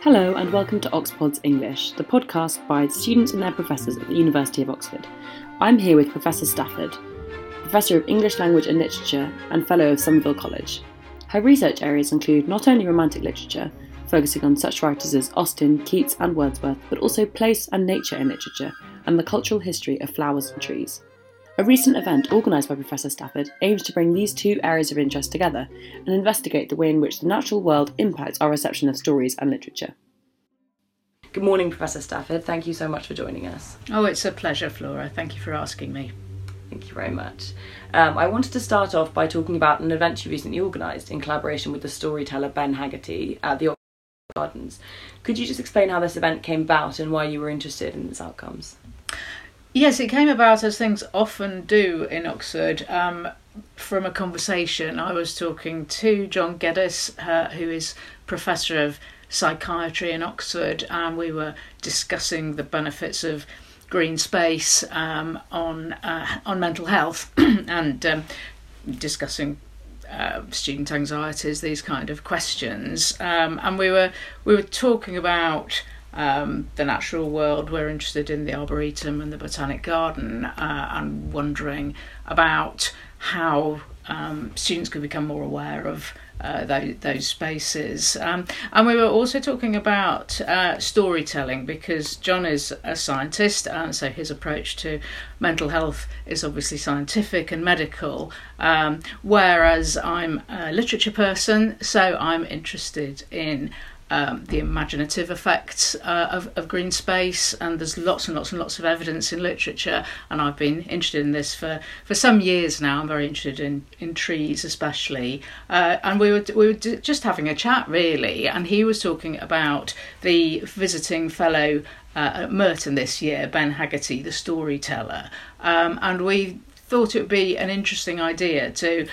Hello, and welcome to Oxpod's English, the podcast by students and their professors at the University of Oxford. I'm here with Professor Stafford, Professor of English Language and Literature and Fellow of Somerville College. Her research areas include not only romantic literature, focusing on such writers as Austen, Keats, and Wordsworth, but also place and nature in literature and the cultural history of flowers and trees. A recent event organised by Professor Stafford aims to bring these two areas of interest together and investigate the way in which the natural world impacts our reception of stories and literature. Good morning, Professor Stafford. Thank you so much for joining us. Oh, it's a pleasure, Flora. Thank you for asking me. Thank you very much. Um, I wanted to start off by talking about an event you recently organised in collaboration with the storyteller Ben Haggarty at the Oxford Gardens. Could you just explain how this event came about and why you were interested in its outcomes? Yes, it came about as things often do in Oxford. Um, from a conversation, I was talking to John Geddes, uh, who is professor of psychiatry in Oxford, and we were discussing the benefits of green space um, on uh, on mental health and um, discussing uh, student anxieties, these kind of questions. Um, and we were we were talking about um, the natural world. We're interested in the Arboretum and the Botanic Garden uh, and wondering about how um, students could become more aware of uh, those, those spaces. Um, and we were also talking about uh, storytelling because John is a scientist, and so his approach to mental health is obviously scientific and medical, um, whereas I'm a literature person, so I'm interested in um, the imaginative effects uh, of, of green space, and there's lots and lots and lots of evidence in literature. And I've been interested in this for, for some years now. I'm very interested in, in trees, especially. Uh, and we were we were just having a chat really, and he was talking about the visiting fellow uh, at Merton this year, Ben Haggarty, the storyteller, um, and we thought it would be an interesting idea to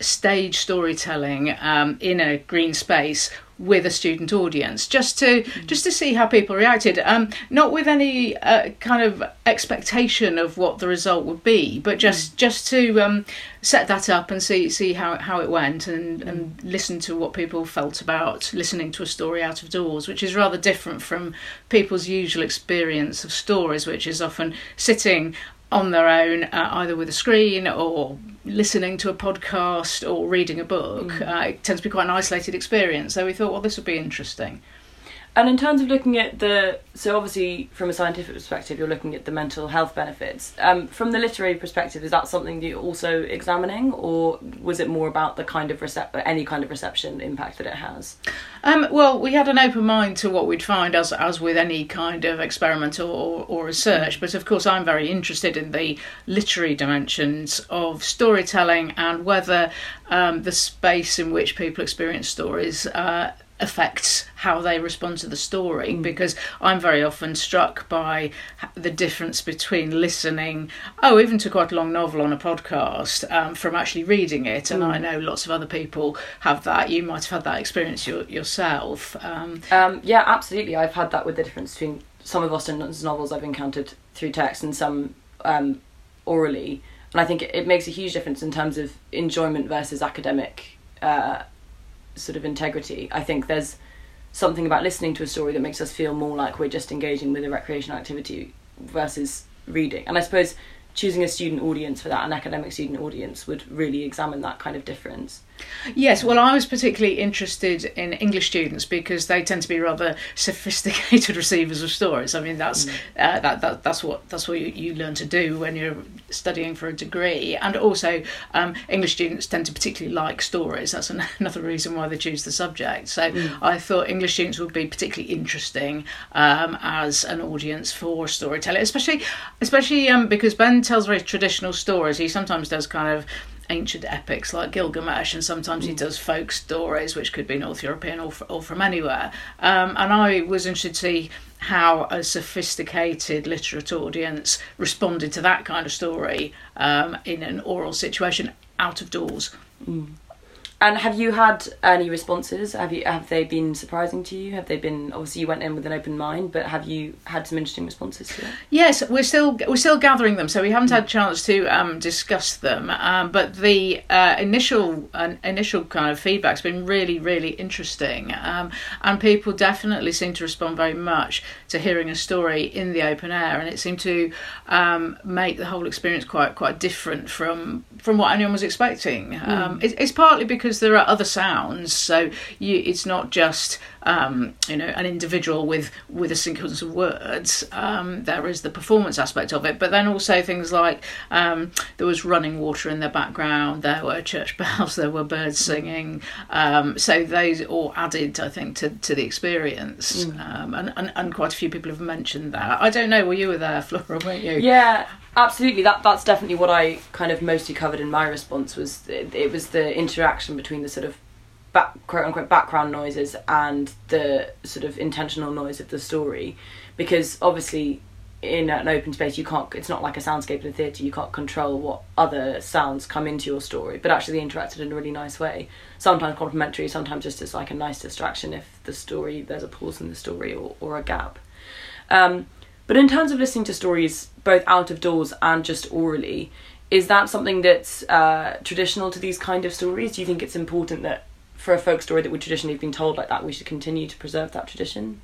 stage storytelling um, in a green space with a student audience just to just to see how people reacted um not with any uh, kind of expectation of what the result would be but just mm. just to um set that up and see see how how it went and mm. and listen to what people felt about listening to a story out of doors which is rather different from people's usual experience of stories which is often sitting on their own, uh, either with a screen or listening to a podcast or reading a book. Mm. Uh, it tends to be quite an isolated experience. So we thought, well, this would be interesting. And in terms of looking at the, so obviously from a scientific perspective, you're looking at the mental health benefits. Um, from the literary perspective, is that something that you're also examining, or was it more about the kind of recep- any kind of reception impact that it has? Um, well, we had an open mind to what we'd find, as as with any kind of experiment or, or research. But of course, I'm very interested in the literary dimensions of storytelling and whether um, the space in which people experience stories. Uh, affects how they respond to the story mm. because I'm very often struck by the difference between listening, oh, even to quite a long novel on a podcast, um, from actually reading it. And mm. I know lots of other people have that. You might have had that experience your, yourself. Um, um, yeah, absolutely. I've had that with the difference between some of Austen's novels I've encountered through text and some um, orally. And I think it, it, makes a huge difference in terms of enjoyment versus academic. Uh, sort of integrity. I think there's something about listening to a story that makes us feel more like we're just engaging with a recreational activity versus reading. And I suppose choosing a student audience for that, an academic student audience, would really examine that kind of difference. Yes, well, I was particularly interested in English students because they tend to be rather sophisticated receivers of stories. I mean, that's mm. uh, that, that that's what that's what you, you learn to do when you're studying for a degree, and also um, English students tend to particularly like stories. That's an, another reason why they choose the subject. So mm. I thought English students would be particularly interesting um, as an audience for storytelling, especially especially um, because Ben tells very traditional stories. He sometimes does kind of ancient epics like Gilgamesh, and sometimes he mm. does folk stories, which could be North European or, or from anywhere. Um, and I was interested to see how a sophisticated literate audience responded to that kind of story um, in an oral situation out of doors. Mm. And have you had any responses? Have you have they been surprising to you? Have they been obviously you went in with an open mind, but have you had some interesting responses to it? Yes, we're still we're still gathering them, so we haven't had a chance to um, discuss them. Um, but the uh, initial uh, initial kind of feedback's been really really interesting, um, and people definitely seem to respond very much to hearing a story in the open air, and it seemed to um, make the whole experience quite quite different from from what anyone was expecting. Mm. It, it's partly because because there are other sounds. So you, it's not just um, you know an individual with with a sequence of words. Um, there is the performance aspect of it, but then also things like um, there was running water in the background, there were church bells, there were birds singing. Um, so those all added, I think, to, to the experience. Mm. Um, and, and and quite a few people have mentioned that. I don't know. Well, you were there, Flora, weren't you? Yeah. Absolutely, that that's definitely what I kind of mostly covered in my response was it, it was the interaction between the sort of back, quote unquote background noises and the sort of intentional noise of the story, because obviously in an open space you can't it's not like a soundscape in a theatre you can't control what other sounds come into your story but actually they interacted in a really nice way. Sometimes complementary sometimes just as like a nice distraction if the story there's a pause in the story or, or a gap. Um, but in terms of listening to stories, both out of doors and just orally, is that something that's uh, traditional to these kind of stories? Do you think it's important that for a folk story that would traditionally have been told like that, we should continue to preserve that tradition?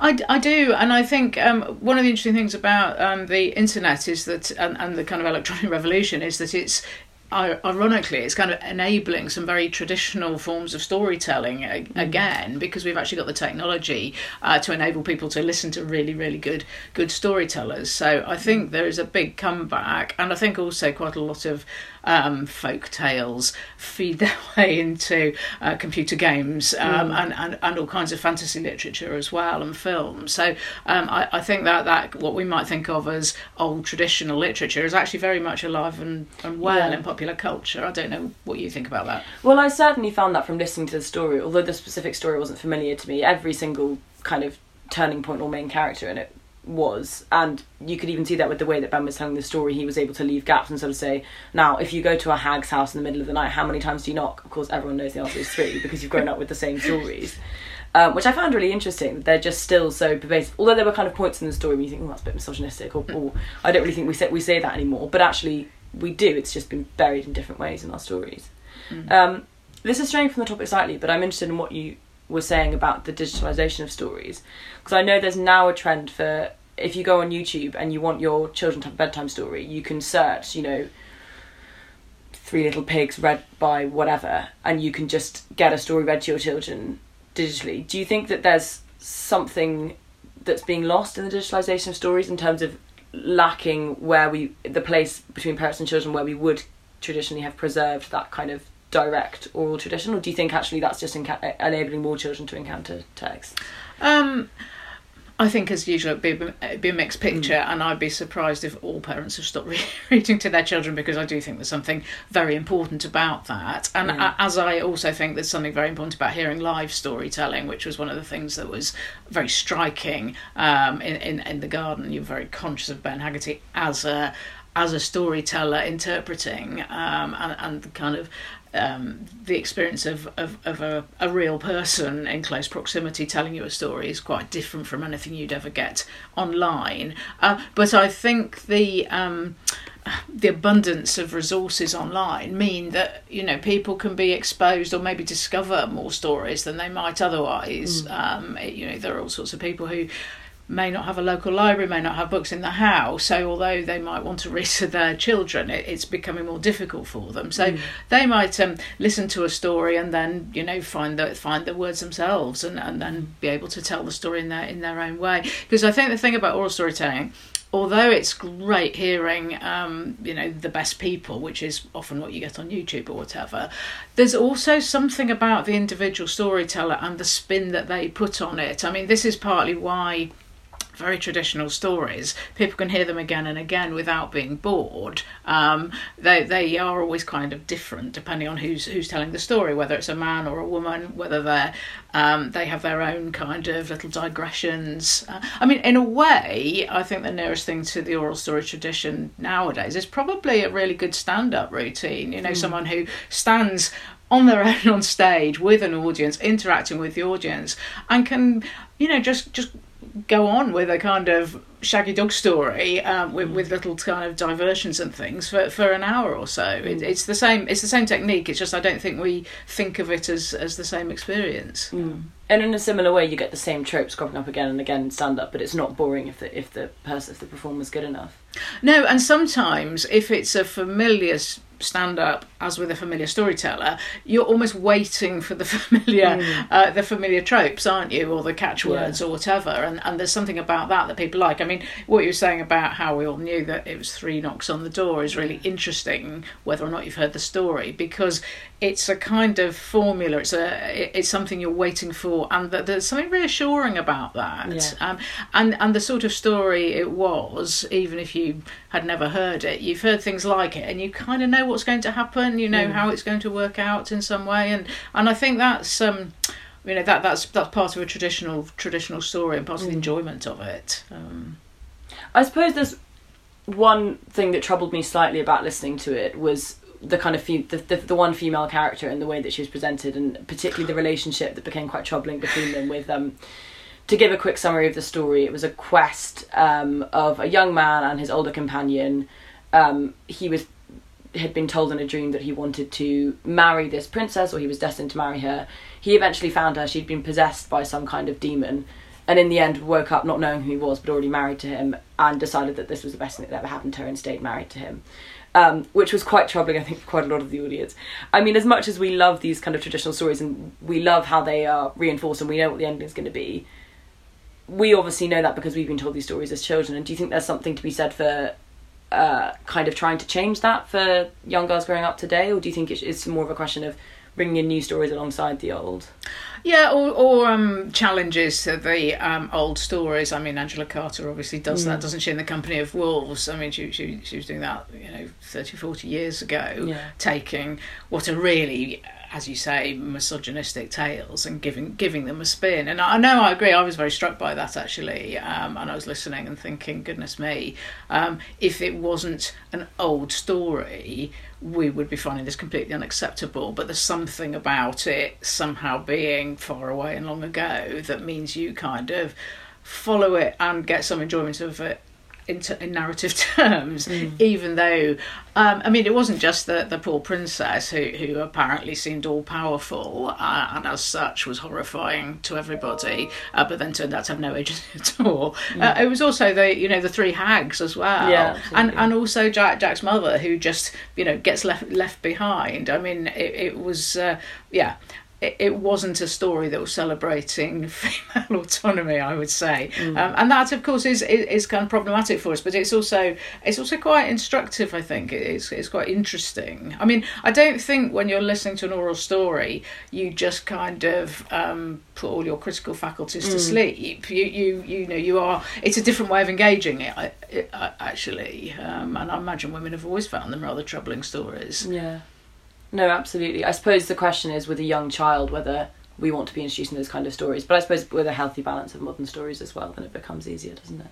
I, I do, and I think um, one of the interesting things about um, the internet is that, and, and the kind of electronic revolution is that it's ironically, it's kind of enabling some very traditional forms of storytelling mm. again because we've actually got the technology uh, to enable people to listen to really, really good good storytellers. So I think there is a big comeback, and I think also quite a lot of um, folk tales feed their way into uh, computer games um, mm. and, and, and all kinds of fantasy literature as well and films. So um, I, I think that, that what we might think of as old traditional literature is actually very much alive and, and well yeah. in popular culture. I don't know what you think about that. Well, I certainly found that from listening to the story, although the specific story wasn't familiar to me. Every single kind of turning point or main character in it was and you could even see that with the way that Ben was telling the story he was able to leave gaps and sort of say now if you go to a hag's house in the middle of the night how many times do you knock? Of course everyone knows the answer is three because you've grown up with the same stories. Um, which I found really interesting they're just still so pervasive although there were kind of points in the story where you think oh that's a bit misogynistic or, or I don't really think we say, we say that anymore but actually we do it's just been buried in different ways in our stories. Mm. um, this is straying from the topic slightly but I'm interested in what you were saying about the digitalization of stories because I know there's now a trend for if you go on YouTube and you want your children to have a bedtime story, you can search, you know, Three Little Pigs read by whatever, and you can just get a story read to your children digitally. Do you think that there's something that's being lost in the digitalization of stories in terms of lacking where we the place between parents and children where we would traditionally have preserved that kind of direct oral tradition, or do you think actually that's just enca- enabling more children to encounter text? Um, I think, as usual, it'd be, it'd be a mixed picture, mm. and I'd be surprised if all parents have stopped reading to their children because I do think there's something very important about that. And mm. as I also think there's something very important about hearing live storytelling, which was one of the things that was very striking um, in, in, in the garden. You're very conscious of Ben Haggarty as a as a storyteller interpreting um, and, and kind of um, the experience of, of, of a, a, real person in close proximity telling you a story is quite different from anything you'd ever get online. Uh, but I think the um, the abundance of resources online mean that you know people can be exposed or maybe discover more stories than they might otherwise. Mm. Um, you know, there are all sorts of people who may not have a local library, may not have books in the house. So although they might want to read to their children, it, it's becoming more difficult for them. So mm. they might um, listen to a story and then you know find the find the words themselves and, and then be able to tell the story in their in their own way. Because I think the thing about oral storytelling although it's great hearing um, you know the best people which is often what you get on youtube or whatever there's also something about the individual storyteller and the spin that they put on it i mean this is partly why very traditional stories, people can hear them again and again without being bored. Um, they they are always kind of different depending on who's who's telling the story, whether it's a man or a woman, whether they're um, they have their own kind of little digressions. Uh, I mean, in a way, I think the nearest thing to the oral story tradition nowadays is probably a really good stand-up routine. You know, mm. someone who stands on their own on stage with an audience, interacting with the audience, and can, you know, just just go on with a kind of shaggy dog story um, with, with little kind of diversions and things for, for an hour or so. It, mm. it's the same. It's the same technique. It's just I don't think we think of it as as the same experience. Mm. And in a similar way, you get the same tropes cropping up again and again in stand up, but it's not boring if the if the person if the performer's good enough. No, and sometimes if it's a familiar stand up as with a familiar storyteller you're almost waiting for the familiar mm. uh, the familiar tropes aren't you or the catchwords yeah. or whatever and, and there's something about that that people like i mean what you were saying about how we all knew that it was three knocks on the door is really interesting whether or not you've heard the story because it's a kind of formula it's a it's something you're waiting for and there's something reassuring about that yeah. um, and and the sort of story it was even if you had never heard it you've heard things like it and you kind of know what's going to happen you know mm. how it's going to work out in some way and and I think that's um you know that that's that's part of a traditional traditional story and part of the mm. enjoyment of it um, I suppose there's one thing that troubled me slightly about listening to it was the kind of fe- the, the, the one female character and the way that she was presented and particularly the relationship that became quite troubling between them with um to give a quick summary of the story it was a quest um, of a young man and his older companion um, he was had been told in a dream that he wanted to marry this princess or he was destined to marry her. He eventually found her, she'd been possessed by some kind of demon, and in the end woke up not knowing who he was but already married to him and decided that this was the best thing that ever happened to her and stayed married to him. Um, which was quite troubling, I think, for quite a lot of the audience. I mean, as much as we love these kind of traditional stories and we love how they are reinforced and we know what the ending is going to be, we obviously know that because we've been told these stories as children. And do you think there's something to be said for uh, kind of trying to change that for young girls growing up today, or do you think it's more of a question of bringing in new stories alongside the old? Yeah, or, or um, challenges to the um, old stories. I mean, Angela Carter obviously does mm. that, doesn't she, in The Company of Wolves? I mean, she, she, she was doing that, you know, 30, 40 years ago, yeah. taking what are really as you say, misogynistic tales and giving giving them a spin. And I, know I agree. I was very struck by that actually, um, and I was listening and thinking, goodness me, um, if it wasn't an old story, we would be finding this completely unacceptable. But there's something about it somehow being far away and long ago that means you kind of follow it and get some enjoyment of it in, t- in narrative terms, mm. even though, um, I mean, it wasn't just the, the poor princess who, who apparently seemed all powerful uh, and as such was horrifying to everybody, uh, but then turned out to have no agency at all. Mm. Uh, it was also the, you know, the three hags as well. Yeah, and, and also Jack, Jack's mother who just, you know, gets left, left behind. I mean, it, it was, uh, yeah it, it wasn't a story that was celebrating female autonomy, I would say, mm. um, and that of course is, is, is kind of problematic for us. But it's also it's also quite instructive. I think it's it's quite interesting. I mean, I don't think when you're listening to an oral story, you just kind of um, put all your critical faculties mm. to sleep. You you you know you are. It's a different way of engaging it, it actually, um, and I imagine women have always found them rather troubling stories. Yeah. No, absolutely. I suppose the question is with a young child whether we want to be introducing those kind of stories. But I suppose with a healthy balance of modern stories as well, then it becomes easier, doesn't it?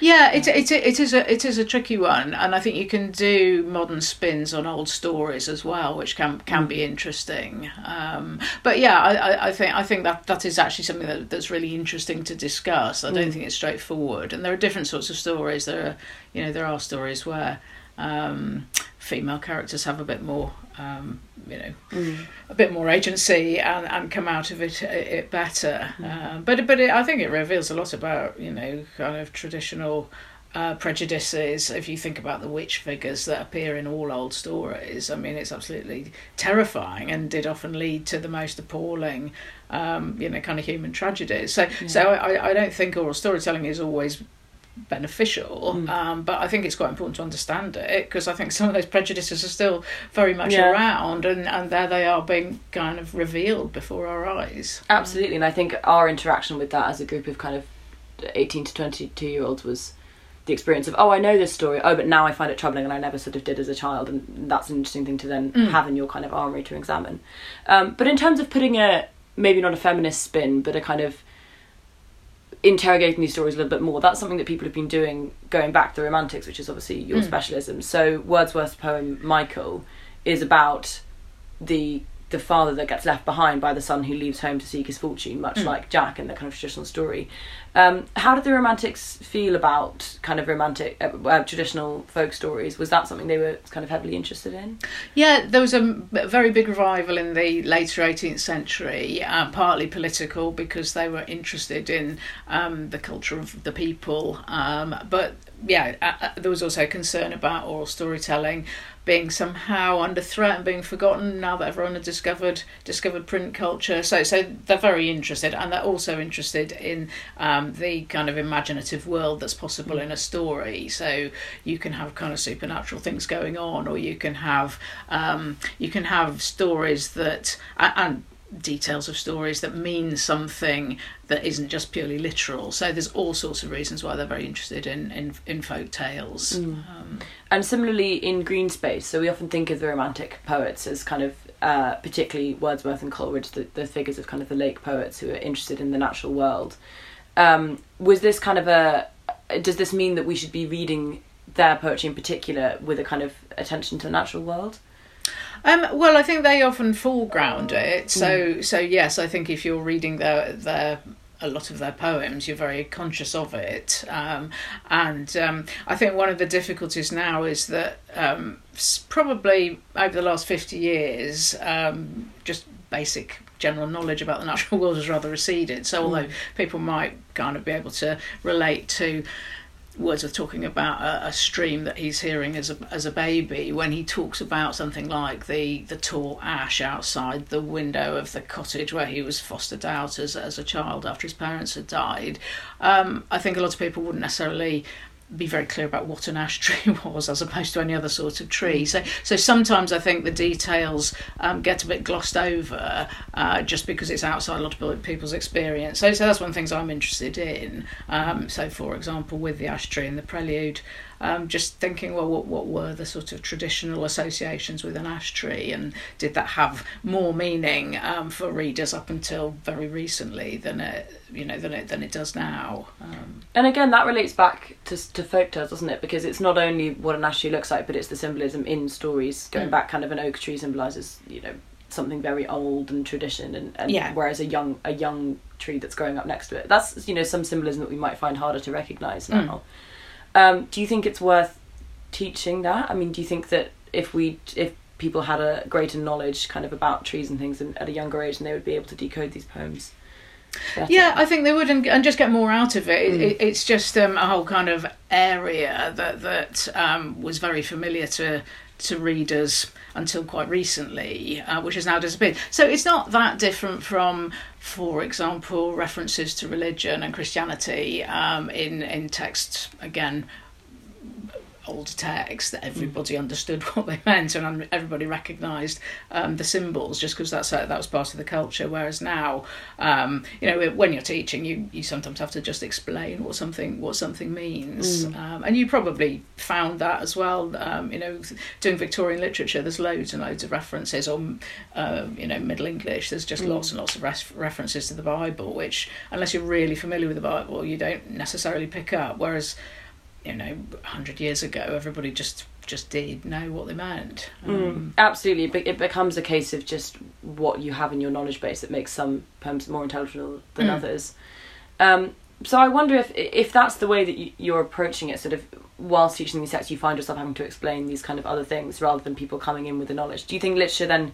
Yeah, it, it, it is a it is a tricky one, and I think you can do modern spins on old stories as well, which can can be interesting. Um, but yeah, I, I think I think that that is actually something that, that's really interesting to discuss. I don't mm. think it's straightforward, and there are different sorts of stories. There are you know there are stories where um, female characters have a bit more um, you know, mm. a bit more agency and, and come out of it it better. Mm. Uh, but but it, I think it reveals a lot about you know kind of traditional. Uh, prejudices. If you think about the witch figures that appear in all old stories, I mean, it's absolutely terrifying and did often lead to the most appalling, um, you know, kind of human tragedies. So, yeah. so I, I don't think oral storytelling is always beneficial. Mm. Um, but I think it's quite important to understand it because I think some of those prejudices are still very much yeah. around, and and there they are being kind of revealed before our eyes. Absolutely, and I think our interaction with that as a group of kind of 18 to 22 year olds was the experience of oh I know this story oh but now I find it troubling and I never sort of did as a child and that's an interesting thing to then Mm. have in your kind of armory to examine um, but in terms of putting a maybe not a feminist spin but a kind of interrogating these stories a little bit more that's something that people have been doing going back to the romantics which is obviously your Mm. specialism so Wordsworth's poem Michael is about the the father that gets left behind by the son who leaves home to seek his fortune, much Mm. like Jack in the kind of traditional story. Um, how did the Romantics feel about kind of romantic, uh, uh, traditional folk stories? Was that something they were kind of heavily interested in? Yeah, there was a m- a very big revival in the later 18th century, uh, partly political because they were interested in um, the culture of the people. Um, but yeah, uh, uh, there was also concern about oral storytelling being somehow under threat and being forgotten now that everyone had discovered discovered print culture. So so they're very interested, and they're also interested in um, the kind of imaginative world that's possible in a story. So you can have kind of supernatural things going on, or you can have um, you can have stories that and details of stories that mean something that isn't just purely literal. So there's all sorts of reasons why they're very interested in in, in folk tales. Um, And similarly in Green Space, so we often think of the Romantic poets as kind of, uh, particularly Wordsworth and Coleridge, the, the figures of kind of the lake poets who are interested in the natural world. Um, was this kind of a, does this mean that we should be reading their poetry in particular with a kind of attention to the natural world? Um, well, I think they often foreground it. So, so yes, I think if you're reading their their a lot of their poems, you're very conscious of it. Um, and um, I think one of the difficulties now is that um, probably over the last fifty years, um, just basic general knowledge about the natural world has rather receded. So, although people might kind of be able to relate to Wordsworth talking about a, a stream that he's hearing as a as a baby when he talks about something like the the tall ash outside the window of the cottage where he was fostered out as as a child after his parents had died. Um, I think a lot of people wouldn't necessarily be very clear about what an ash tree was as opposed to any other sort of tree. So so sometimes I think the details um, get a bit glossed over uh, just because it's outside a lot of people's experience. So so that's one of the things I'm interested in. Um, so for example, with the ash tree and the prelude. Um, just thinking, well, what, what were the sort of traditional associations with an ash tree, and did that have more meaning um, for readers up until very recently than it, you know, than it than it does now? Um, And again, that relates back to to folk tales, doesn't it? Because it's not only what an ash tree looks like, but it's the symbolism in stories. Going Mm. back, kind of an oak tree symbolises, you know, something very old and tradition, and, and Yeah. whereas a young a young tree that's growing up next to it, that's you know some symbolism that we might find harder to recognise Mm. Um, do you think it's worth teaching that? I mean, do you think that if we if people had a greater knowledge kind of about trees and things at a younger age, then they would be able to decode these poems? better? Yeah, I think they would, and, and just get more out of it. Mm. it, it's just um, a whole kind of area that that um, was very familiar to to readers until quite recently, uh, which has now disappeared. So it's not that different from, for example, references to religion and Christianity um, in in texts again old text that everybody understood what they meant and everybody recognised um, the symbols just because that's uh, that was part of the culture. Whereas now, um, you know, when you're teaching, you, you sometimes have to just explain what something what something means, um, and you probably found that as well. Um, you know, doing Victorian literature, there's loads and loads of references, on, uh, you know, Middle English. There's just lots and lots of res- references to the Bible, which unless you're really familiar with the Bible, you don't necessarily pick up. Whereas you know, hundred years ago, everybody just just did know what they meant. Um, Absolutely, but it becomes a case of just what you have in your knowledge base that makes some poems more intelligible than Mm. others. Um, so I wonder if if that's the way that you, you're approaching it, sort of whilst teaching these texts, you find yourself having to explain these kind of other things rather than people coming in with the knowledge. Do you think literature then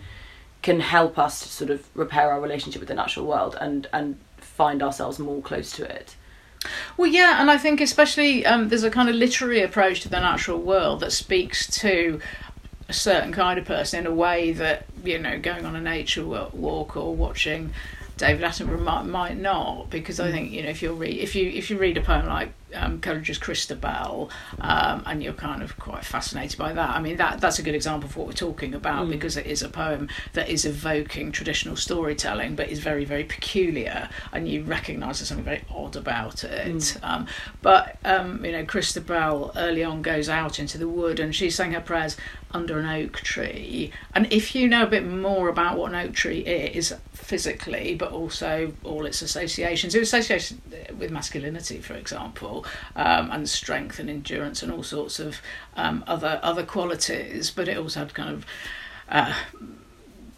can help us to sort of repair our relationship with the natural world and and find ourselves more close to it? Well, yeah, and I think especially um, there's a kind of literary approach to the natural world that speaks to a certain kind of person in a way that you know going on a nature walk or watching David Attenborough might, might not because I think you know if you read if you if you read a poem like um, Christabel, um, and you're kind of quite fascinated by that. I mean, that that's a good example of what we're talking about mm. because it is a poem that is evoking traditional storytelling, but is very very peculiar, and you recognise there's something very odd about it. Mm. Um, but um, you know, Christabel early on goes out into the wood, and she's saying her prayers under an oak tree. And if you know a bit more about what an oak tree is physically, but also all its associations, it associated with masculinity, for example, um, and strength and endurance and all sorts of um, other other qualities. But it also had kind of uh,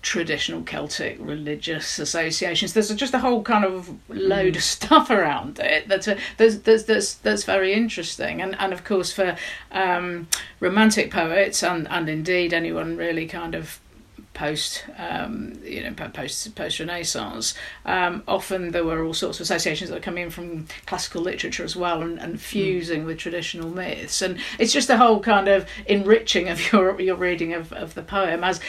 traditional Celtic religious associations. There's just a whole kind of load mm. of stuff around it that's, a, that's, that's, that's, that's very interesting. And, and of course, for um, romantic poets and, and indeed anyone really kind of post um, you know post post Renaissance. Um, often there were all sorts of associations that were coming in from classical literature as well and, and fusing mm. with traditional myths. And it's just a whole kind of enriching of your your reading of, of the poem as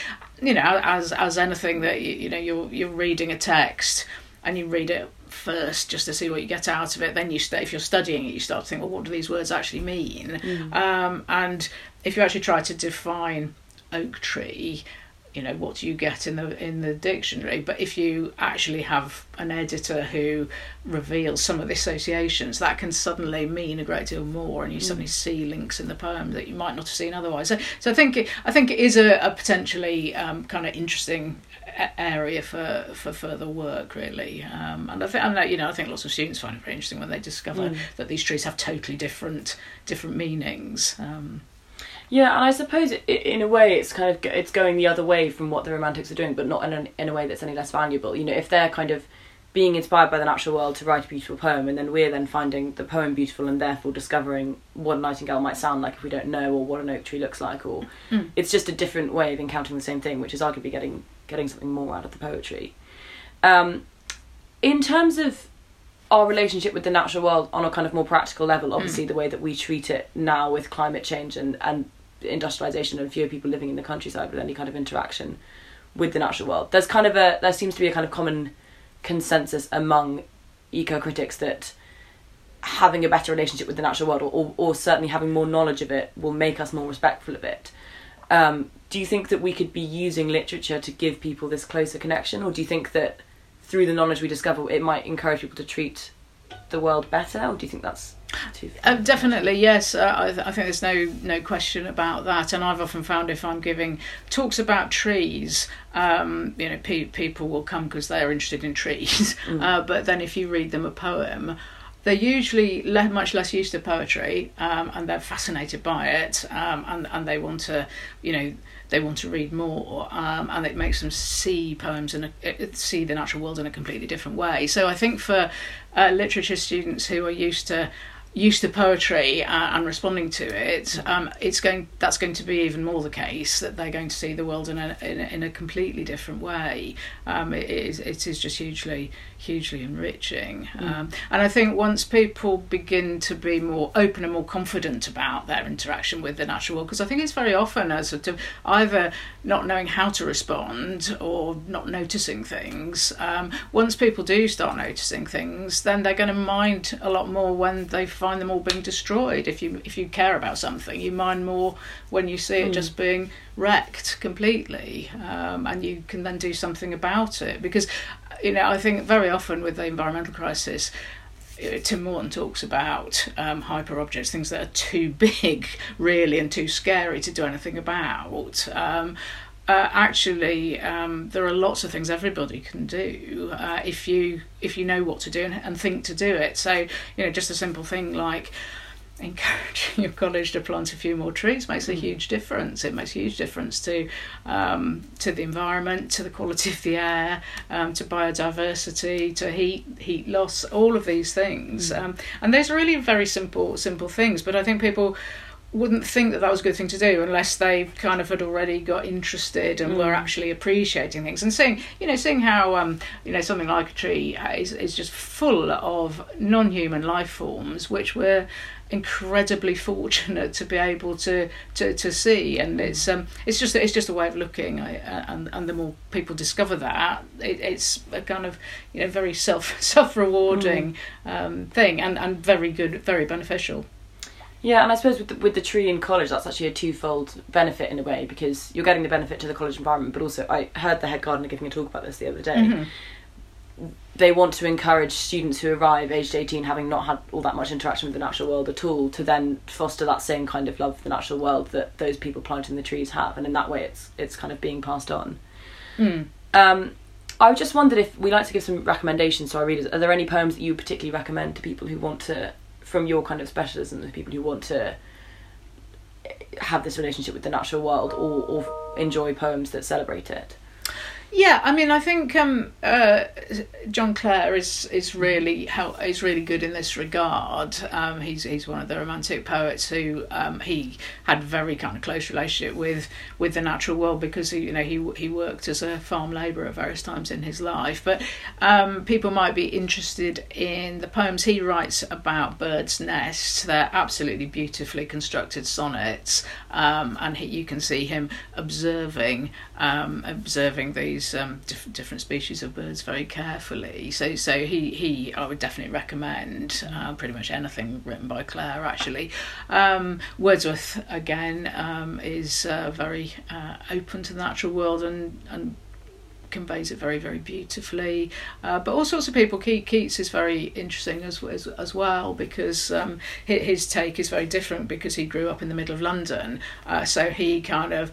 you know as as anything that you, you know you're you're reading a text and you read it first just to see what you get out of it then you start if you're studying it you start to think well what do these words actually mean mm. um, and if you actually try to define oak tree you know what do you get in the in the dictionary but if you actually have an editor who reveals some of the associations that can suddenly mean a great deal more and you mm. suddenly see links in the poem that you might not have seen otherwise so, so i think it, i think it is a, a potentially um, kind of interesting area for for further work really um, and I think and, you know I think lots of students find it very interesting when they discover mm. that these trees have totally different different meanings um, yeah, and I suppose it, in a way it's kind of it's going the other way from what the romantics are doing, but not in a, in a way that's any less valuable. You know, if they're kind of being inspired by the natural world to write a beautiful poem, and then we're then finding the poem beautiful, and therefore discovering what a nightingale might sound like if we don't know, or what an oak tree looks like, or mm. it's just a different way of encountering the same thing, which is arguably getting getting something more out of the poetry. Um, in terms of our relationship with the natural world on a kind of more practical level, obviously mm. the way that we treat it now with climate change and and industrialization and fewer people living in the countryside with any kind of interaction with the natural world. There's kind of a there seems to be a kind of common consensus among eco critics that having a better relationship with the natural world, or, or, or, certainly having more knowledge of it, will make us more respectful of it. Um, do you think that we could be using literature to give people this closer connection, or do you think that through the knowledge we discover, it might encourage people to treat the world better, or do you think that's uh, definitely, yes. Uh, I, th- I, think there's no no question about that. And I've often found if I'm giving talks about trees, um, you know, pe- people will come because they are interested in trees. Mm. Uh, but then if you read them a poem, they're usually le- much less used to poetry, um, and they're fascinated by it, um, and and they want to, you know they want to read more, um, and it makes them see poems and see the natural world in a completely different way. So I think for uh, literature students who are used to used to poetry uh, and responding to it, um, it's going. That's going to be even more the case that they're going to see the world in a in a, in a completely different way. Um, it is it is just hugely hugely enriching. Mm. Um, and I think once people begin to be more open and more confident about their interaction with the natural world, because I think it's very often a sort of either not knowing how to respond or not noticing things. Um, once people do start noticing things, then they're going to mind a lot more when they find them all being destroyed. If you if you care about something, you mind more when you see it mm. just being wrecked completely, um, and you can then do something about it. Because you know, I think very often with the environmental crisis. Tim Morton talks about um, hyper objects, things that are too big, really, and too scary to do anything about. Um, uh, actually, um, there are lots of things everybody can do uh, if you if you know what to do and, and, think to do it. So, you know, just a simple thing like encouraging your college to plant a few more trees makes a mm. huge difference. It makes a huge difference to um, to the environment, to the quality of the air, um, to biodiversity, to heat heat loss, all of these things. Mm. Um, and those are really very simple simple things. But I think people wouldn't think that that was a good thing to do unless they kind of had already got interested and mm. were actually appreciating things and seeing you know seeing how um, you know something like a tree is, is just full of non-human life forms which we're incredibly fortunate to be able to to, to see and it's um it's just it's just a way of looking I, and and the more people discover that it, it's a kind of you know very self self rewarding mm. um, thing and and very good very beneficial yeah, and I suppose with the, with the tree in college, that's actually a twofold benefit in a way because you're getting the benefit to the college environment, but also I heard the head gardener giving a talk about this the other day. Mm-hmm. They want to encourage students who arrive aged 18 having not had all that much interaction with the natural world at all to then foster that same kind of love for the natural world that those people planting the trees have, and in that way, it's it's kind of being passed on. Mm. Um, I just wondered if we like to give some recommendations to our readers. Are there any poems that you particularly recommend to people who want to from your kind of specialism, the people who want to have this relationship with the natural world or, or enjoy poems that celebrate it. Yeah, I mean, I think um, uh, John Clare is is really help, is really good in this regard. Um, he's he's one of the romantic poets who um, he had very kind of close relationship with with the natural world because he, you know he he worked as a farm labourer at various times in his life. But um, people might be interested in the poems he writes about birds' nests. They're absolutely beautifully constructed sonnets, um, and he, you can see him observing um, observing these um, diff- different species of birds very carefully. So, so he, he I would definitely recommend uh, pretty much anything written by Clare. Actually, um, Wordsworth again um, is uh, very uh, open to the natural world and and conveys it very very beautifully uh, but all sorts of people Keats is very interesting as as, as well because um, his take is very different because he grew up in the middle of London uh, so he kind of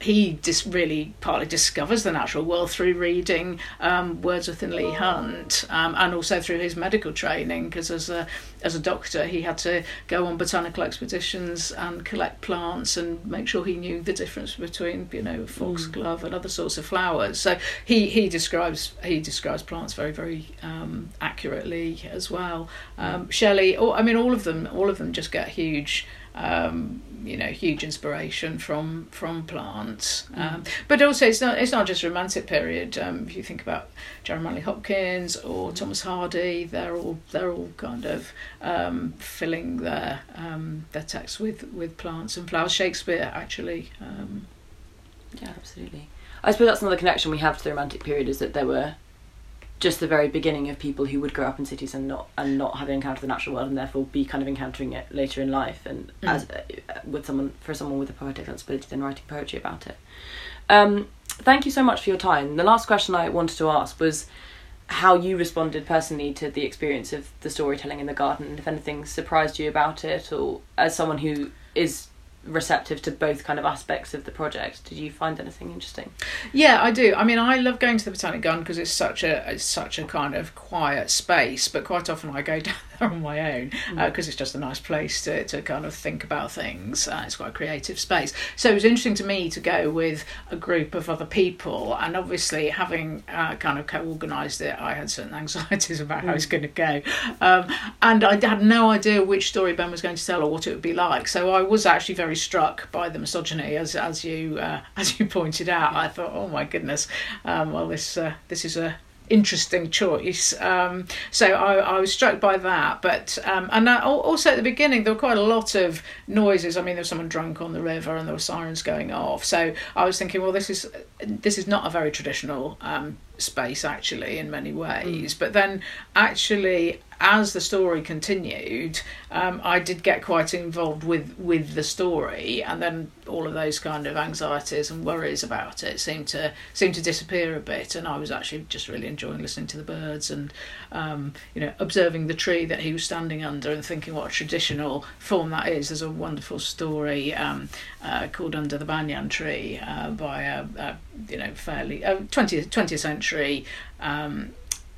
he just really partly discovers the natural world through reading um, Wordsworth and Leigh Hunt, um, and also through his medical training. Because as a as a doctor, he had to go on botanical expeditions and collect plants and make sure he knew the difference between you know foxglove mm. and other sorts of flowers. So he he describes he describes plants very very um, accurately as well. Um, Shelley, I mean, all of them all of them just get huge um, you know huge inspiration from from plants. Mm. um, but also it's not it's not just romantic period. Um, if you think about Gerard Hopkins or Thomas Hardy they're all they're all kind of um, filling their um, their texts with with plants and flowers. Shakespeare actually um, yeah absolutely. I suppose that's another connection we have to the romantic period is that there were just the very beginning of people who would grow up in cities and not and not have encountered the natural world and therefore be kind of encountering it later in life and mm. as uh, with someone for someone with a poetic sensibility then writing poetry about it um, thank you so much for your time the last question i wanted to ask was how you responded personally to the experience of the storytelling in the garden and if anything surprised you about it or as someone who is receptive to both kind of aspects of the project. Did you find anything interesting? Yeah, I do. I mean, I love going to the Botanic Garden because it's such a it's such a kind of quiet space. But quite often I go down there on my own because mm. uh, it's just a nice place to, to kind of think about things. Uh, it's quite a creative space. So it was interesting to me to go with a group of other people, and obviously having uh, kind of co-organised it, I had certain anxieties about mm. how it's going to go, um, and I had no idea which story Ben was going to tell or what it would be like. So I was actually very struck by the misogyny, as as you uh, as you pointed out. I thought, oh my goodness, um, well this uh, this is a interesting choice. Um, so I, I, was struck by that. But um, and that, also at the beginning there were quite a lot of noises. I mean, there was someone drunk on the river and there were sirens going off. So I was thinking, well, this is this is not a very traditional um, space actually in many ways. Mm. But then actually as the story continued, um, I did get quite involved with with the story, and then all of those kind of anxieties and worries about it seemed to seemed to disappear a bit, and I was actually just really enjoying listening to the birds and um, you know observing the tree that he was standing under and thinking what a traditional form that is. There's a wonderful story um, uh, called Under the Banyan Tree uh, by a, a, you know fairly uh, 20th 20th century um,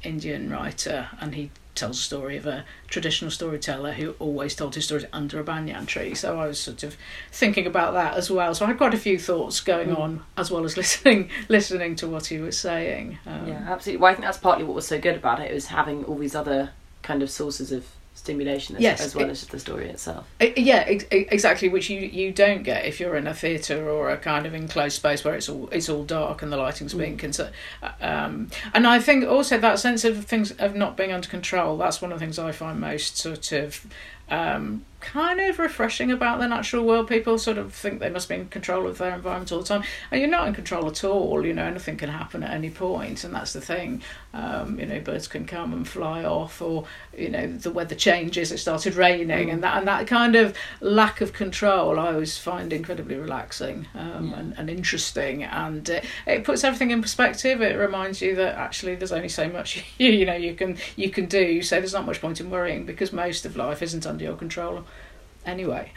Indian writer, and he tells a story of a traditional storyteller who always told his stories under a banyan tree. So I was sort of thinking about that as well. So I had quite a few thoughts going mm. on as well as listening listening to what he was saying. Um, yeah, absolutely. Well, I think that's partly what was so good about it was having all these other kind of sources of stimulation as, Yes, as well it- as the story itself. Uh, Yeah, ex- exactly. Which you, you don't get if you're in a theatre or a kind of enclosed space where it's all it's all dark and the lighting's being considered. Um, and I think also that sense of things of not being under control. That's one of the things I find most sort of um, kind of refreshing about the natural world. People sort of think they must be in control of their environment all the time, and you're not in control at all. You know, anything can happen at any point, and that's the thing. Um, you know, birds can come and fly off, or you know, the weather changes. It started raining, and that and that kind of lack of control, I always find incredibly relaxing um, and, and interesting, and it, it puts everything in perspective. It reminds you that actually there's only so much you, you know you can you can do. So there's not much point in worrying because most of life isn't under your control anyway.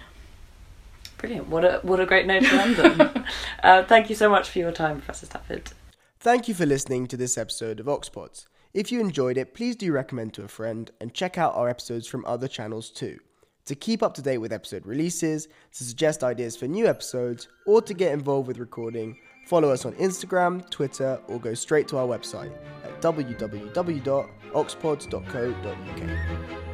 Brilliant. What a what a great note to end on. uh, thank you so much for your time, Professor Stafford. Thank you for listening to this episode of Oxpods. If you enjoyed it, please do recommend to a friend and check out our episodes from other channels too. To keep up to date with episode releases, to suggest ideas for new episodes, or to get involved with recording, follow us on Instagram, Twitter, or go straight to our website at www.oxpods.co.uk.